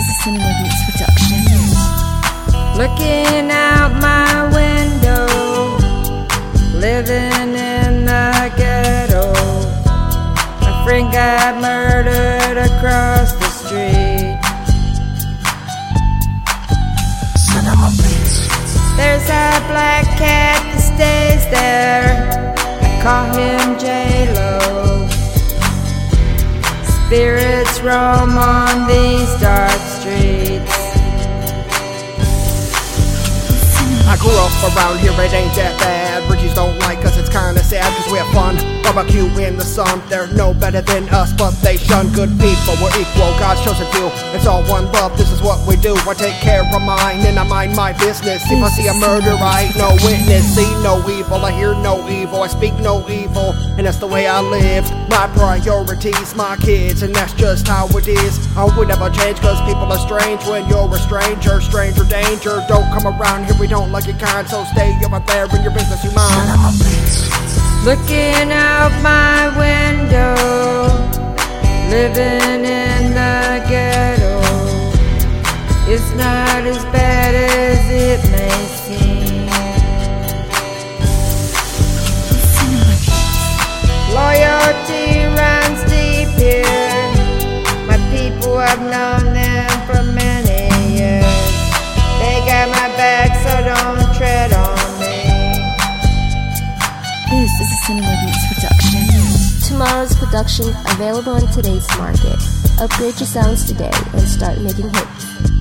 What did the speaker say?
Cinema Beats production. Looking out my window, living in the ghetto. A friend got murdered across the street. Cinema Beats. There's a black cat that stays there. I call him Roam on these dark streets. I grew up around here, it ain't that bad. Richies don't like us, it's Barbecue in the sun, they're no better than us, but they shun good people. We're equal, God's chosen few. It's all one love, this is what we do. I take care of mine, and I mind my business. If I see a murder, I ain't no witness. See no evil, I hear no evil, I speak no evil, and that's the way I live. My priorities, my kids, and that's just how it is. I would never change, cause people are strange when you're a stranger. Stranger danger, don't come around here, we don't like your kind, so stay over there in your business, you mind. Looking out my window, living in the ghetto. It's not as bad as it may seem. Is a production. Tomorrow's production available on today's market. Upgrade your sounds today and start making hits.